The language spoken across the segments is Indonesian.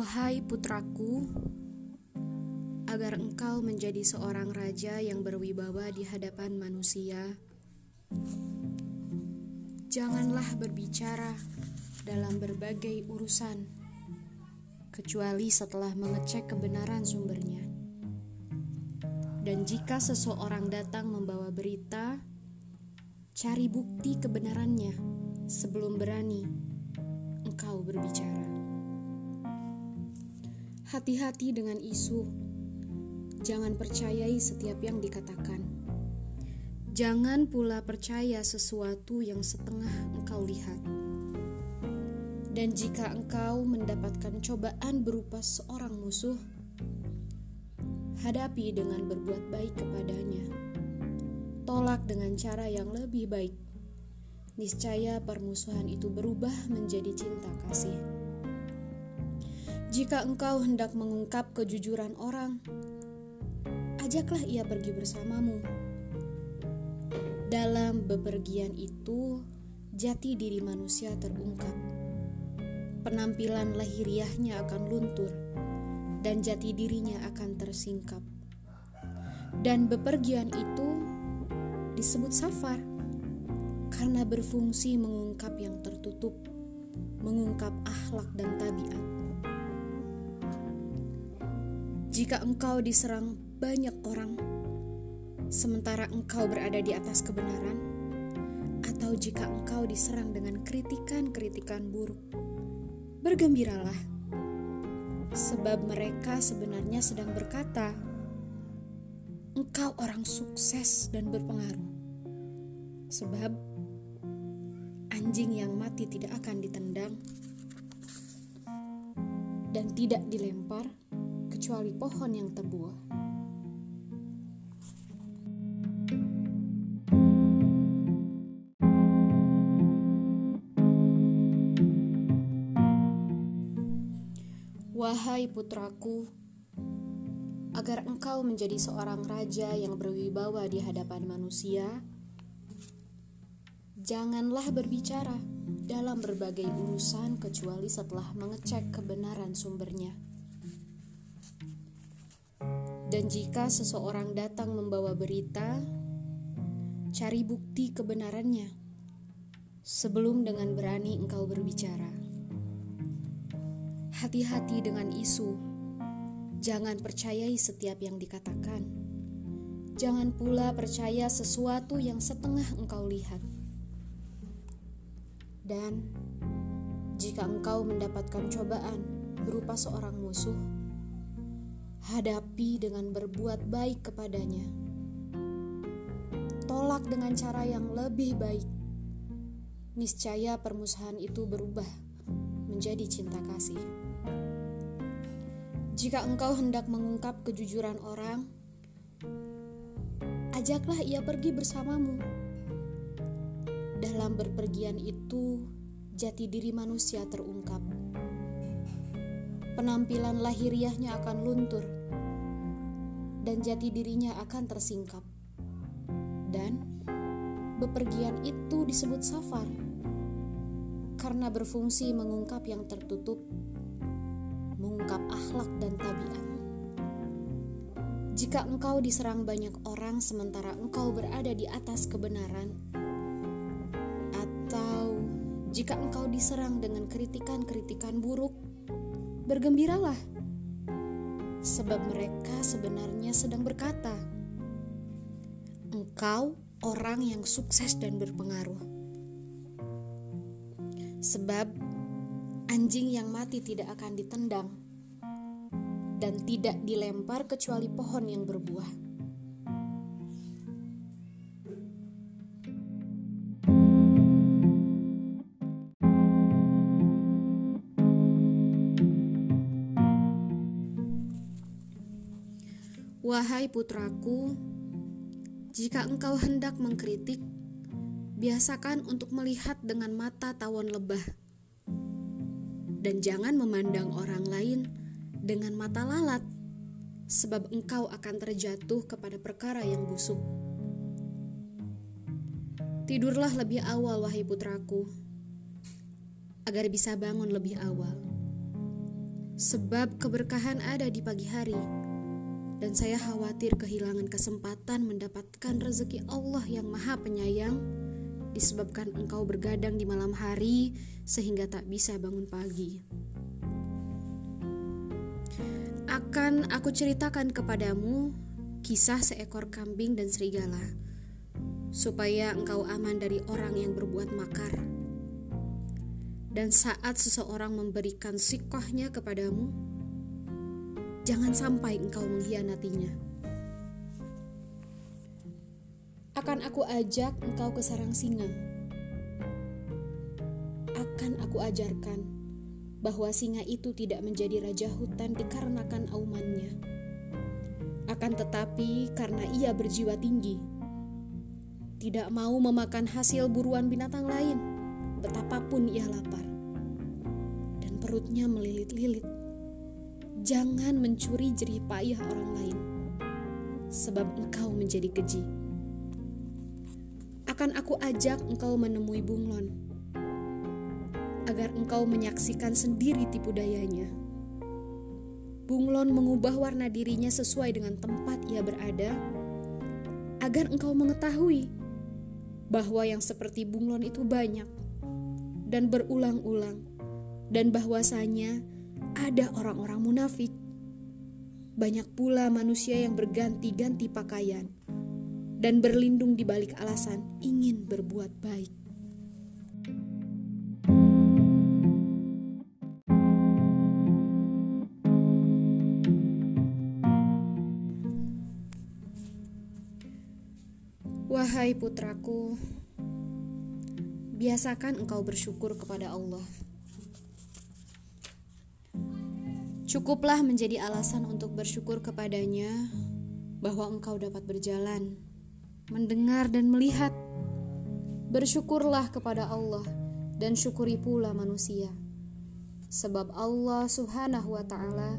Wahai putraku, agar engkau menjadi seorang raja yang berwibawa di hadapan manusia, janganlah berbicara dalam berbagai urusan, kecuali setelah mengecek kebenaran sumbernya. Dan jika seseorang datang membawa berita, cari bukti kebenarannya sebelum berani engkau berbicara. Hati-hati dengan isu. Jangan percayai setiap yang dikatakan. Jangan pula percaya sesuatu yang setengah engkau lihat. Dan jika engkau mendapatkan cobaan berupa seorang musuh, hadapi dengan berbuat baik kepadanya. Tolak dengan cara yang lebih baik. Niscaya permusuhan itu berubah menjadi cinta kasih. Jika engkau hendak mengungkap kejujuran orang, ajaklah ia pergi bersamamu. Dalam bepergian itu, jati diri manusia terungkap. Penampilan lahiriahnya akan luntur, dan jati dirinya akan tersingkap. Dan bepergian itu disebut safar karena berfungsi mengungkap yang tertutup, mengungkap akhlak dan tabiat. Jika engkau diserang banyak orang, sementara engkau berada di atas kebenaran, atau jika engkau diserang dengan kritikan-kritikan buruk, bergembiralah, sebab mereka sebenarnya sedang berkata, "Engkau orang sukses dan berpengaruh." Sebab anjing yang mati tidak akan ditendang dan tidak dilempar kecuali pohon yang tebuh. Wahai putraku, agar engkau menjadi seorang raja yang berwibawa di hadapan manusia, janganlah berbicara dalam berbagai urusan kecuali setelah mengecek kebenaran sumbernya. Dan jika seseorang datang membawa berita, cari bukti kebenarannya sebelum dengan berani engkau berbicara. Hati-hati dengan isu, jangan percayai setiap yang dikatakan. Jangan pula percaya sesuatu yang setengah engkau lihat. Dan jika engkau mendapatkan cobaan berupa seorang musuh, hadapi dengan berbuat baik kepadanya. Tolak dengan cara yang lebih baik. Niscaya permusuhan itu berubah menjadi cinta kasih. Jika engkau hendak mengungkap kejujuran orang, ajaklah ia pergi bersamamu. Dalam berpergian itu, jati diri manusia terungkap penampilan lahiriahnya akan luntur dan jati dirinya akan tersingkap. Dan bepergian itu disebut safar karena berfungsi mengungkap yang tertutup, mengungkap akhlak dan tabiat. Jika engkau diserang banyak orang sementara engkau berada di atas kebenaran, atau jika engkau diserang dengan kritikan-kritikan buruk, bergembiralah, sebab mereka sebenarnya sedang berkata, "Engkau orang yang sukses dan berpengaruh." Sebab anjing yang mati tidak akan ditendang dan tidak dilempar kecuali pohon yang berbuah. Wahai putraku, jika engkau hendak mengkritik, biasakan untuk melihat dengan mata tawon lebah, dan jangan memandang orang lain dengan mata lalat, sebab engkau akan terjatuh kepada perkara yang busuk. Tidurlah lebih awal, wahai putraku, agar bisa bangun lebih awal, sebab keberkahan ada di pagi hari, dan saya khawatir kehilangan kesempatan mendapatkan rezeki Allah yang Maha Penyayang disebabkan engkau bergadang di malam hari sehingga tak bisa bangun pagi. Akan aku ceritakan kepadamu kisah seekor kambing dan serigala, supaya engkau aman dari orang yang berbuat makar. Dan saat seseorang memberikan sikohnya kepadamu, jangan sampai engkau mengkhianatinya. Akan aku ajak engkau ke sarang singa. Akan aku ajarkan bahwa singa itu tidak menjadi raja hutan dikarenakan aumannya. Akan tetapi karena ia berjiwa tinggi, tidak mau memakan hasil buruan binatang lain, betapapun ia lapar. Dan perutnya melilit-lilit. Jangan mencuri jerih payah orang lain, sebab engkau menjadi keji. Akan aku ajak engkau menemui bunglon, agar engkau menyaksikan sendiri tipu dayanya bunglon mengubah warna dirinya sesuai dengan tempat ia berada, agar engkau mengetahui bahwa yang seperti bunglon itu banyak dan berulang-ulang, dan bahwasanya ada orang-orang munafik. Banyak pula manusia yang berganti-ganti pakaian dan berlindung di balik alasan ingin berbuat baik. Wahai putraku, biasakan engkau bersyukur kepada Allah. Cukuplah menjadi alasan untuk bersyukur kepadanya bahwa engkau dapat berjalan, mendengar, dan melihat. Bersyukurlah kepada Allah dan syukuri pula manusia, sebab Allah Subhanahu wa Ta'ala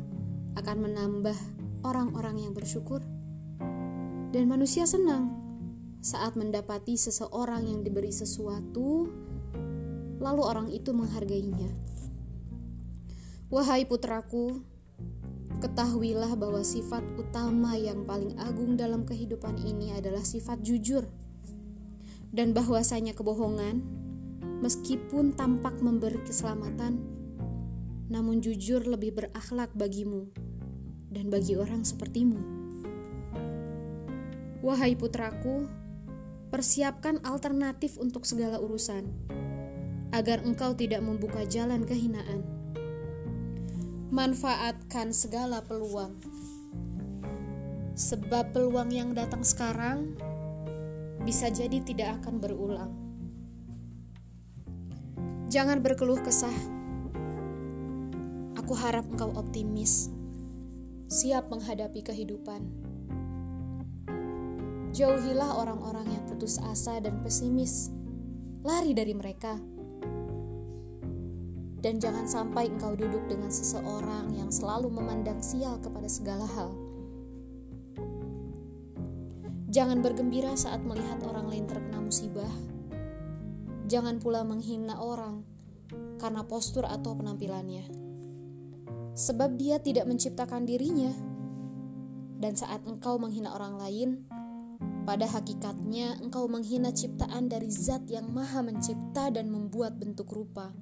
akan menambah orang-orang yang bersyukur, dan manusia senang saat mendapati seseorang yang diberi sesuatu, lalu orang itu menghargainya. Wahai putraku, ketahuilah bahwa sifat utama yang paling agung dalam kehidupan ini adalah sifat jujur, dan bahwasanya kebohongan, meskipun tampak memberi keselamatan, namun jujur lebih berakhlak bagimu dan bagi orang sepertimu. Wahai putraku, Persiapkan alternatif untuk segala urusan, agar engkau tidak membuka jalan kehinaan. Manfaatkan segala peluang, sebab peluang yang datang sekarang bisa jadi tidak akan berulang. Jangan berkeluh kesah. Aku harap engkau optimis, siap menghadapi kehidupan Jauhilah orang-orang yang putus asa dan pesimis. Lari dari mereka. Dan jangan sampai engkau duduk dengan seseorang yang selalu memandang sial kepada segala hal. Jangan bergembira saat melihat orang lain terkena musibah. Jangan pula menghina orang karena postur atau penampilannya. Sebab dia tidak menciptakan dirinya. Dan saat engkau menghina orang lain, pada hakikatnya, engkau menghina ciptaan dari Zat yang Maha Mencipta dan membuat bentuk rupa.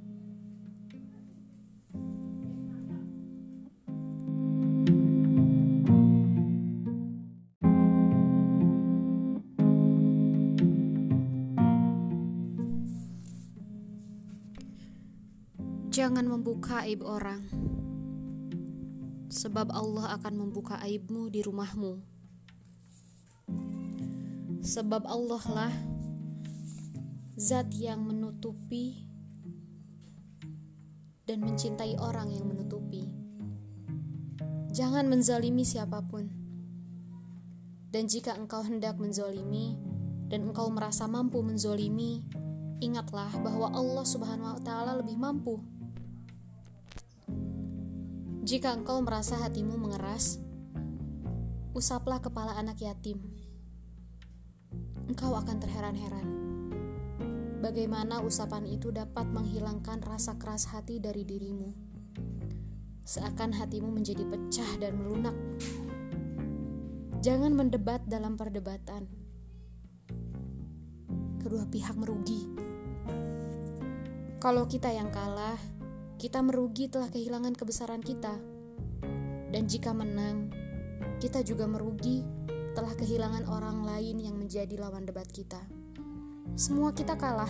Jangan membuka aib orang, sebab Allah akan membuka aibmu di rumahmu sebab Allah lah zat yang menutupi dan mencintai orang yang menutupi. Jangan menzalimi siapa pun. Dan jika engkau hendak menzolimi dan engkau merasa mampu menzolimi, ingatlah bahwa Allah Subhanahu wa Ta'ala lebih mampu. Jika engkau merasa hatimu mengeras, usaplah kepala anak yatim engkau akan terheran-heran. Bagaimana usapan itu dapat menghilangkan rasa keras hati dari dirimu. seakan hatimu menjadi pecah dan melunak. Jangan mendebat dalam perdebatan. Kedua pihak merugi. Kalau kita yang kalah, kita merugi telah kehilangan kebesaran kita. Dan jika menang, kita juga merugi telah kehilangan orang lain yang menjadi lawan debat kita. Semua kita kalah,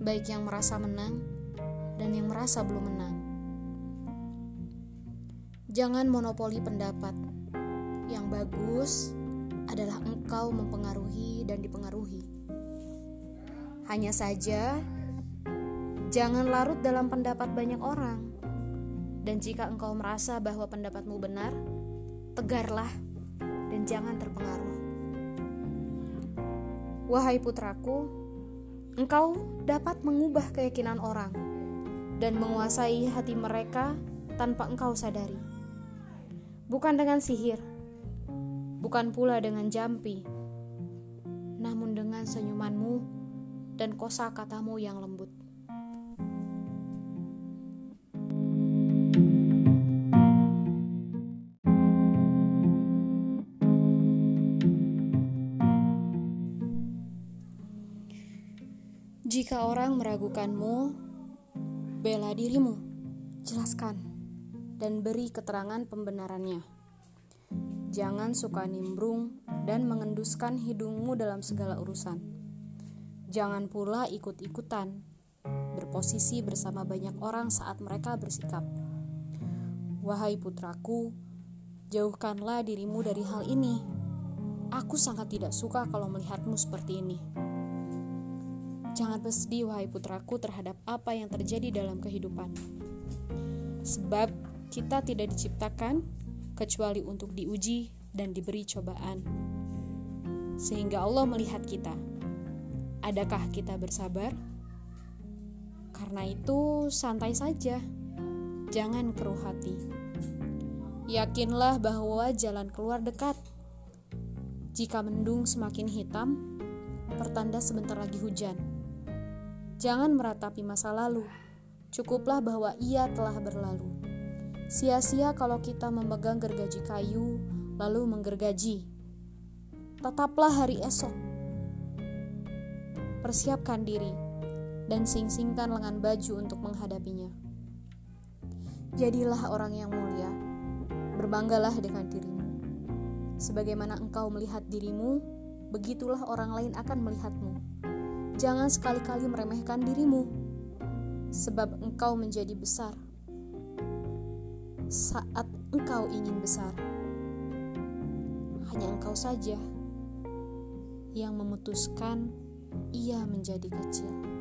baik yang merasa menang dan yang merasa belum menang. Jangan monopoli pendapat. Yang bagus adalah engkau mempengaruhi dan dipengaruhi. Hanya saja, jangan larut dalam pendapat banyak orang. Dan jika engkau merasa bahwa pendapatmu benar, tegarlah dan jangan terpengaruh. Wahai putraku, engkau dapat mengubah keyakinan orang dan menguasai hati mereka tanpa engkau sadari. Bukan dengan sihir, bukan pula dengan jampi, namun dengan senyumanmu dan kosa katamu yang lembut. Orang meragukanmu, bela dirimu, jelaskan, dan beri keterangan pembenarannya. Jangan suka nimbrung dan mengenduskan hidungmu dalam segala urusan. Jangan pula ikut-ikutan, berposisi bersama banyak orang saat mereka bersikap. Wahai putraku, jauhkanlah dirimu dari hal ini. Aku sangat tidak suka kalau melihatmu seperti ini. Jangan bersedih, wahai putraku, terhadap apa yang terjadi dalam kehidupan. Sebab kita tidak diciptakan kecuali untuk diuji dan diberi cobaan. Sehingga Allah melihat kita. Adakah kita bersabar? Karena itu, santai saja. Jangan keruh hati. Yakinlah bahwa jalan keluar dekat. Jika mendung semakin hitam, pertanda sebentar lagi hujan. Jangan meratapi masa lalu. Cukuplah bahwa ia telah berlalu. Sia-sia kalau kita memegang gergaji kayu, lalu menggergaji. Tetaplah hari esok. Persiapkan diri dan sing-singkan lengan baju untuk menghadapinya. Jadilah orang yang mulia. Berbanggalah dengan dirimu. Sebagaimana engkau melihat dirimu, begitulah orang lain akan melihatmu jangan sekali-kali meremehkan dirimu, sebab engkau menjadi besar saat engkau ingin besar. Hanya engkau saja yang memutuskan ia menjadi kecil.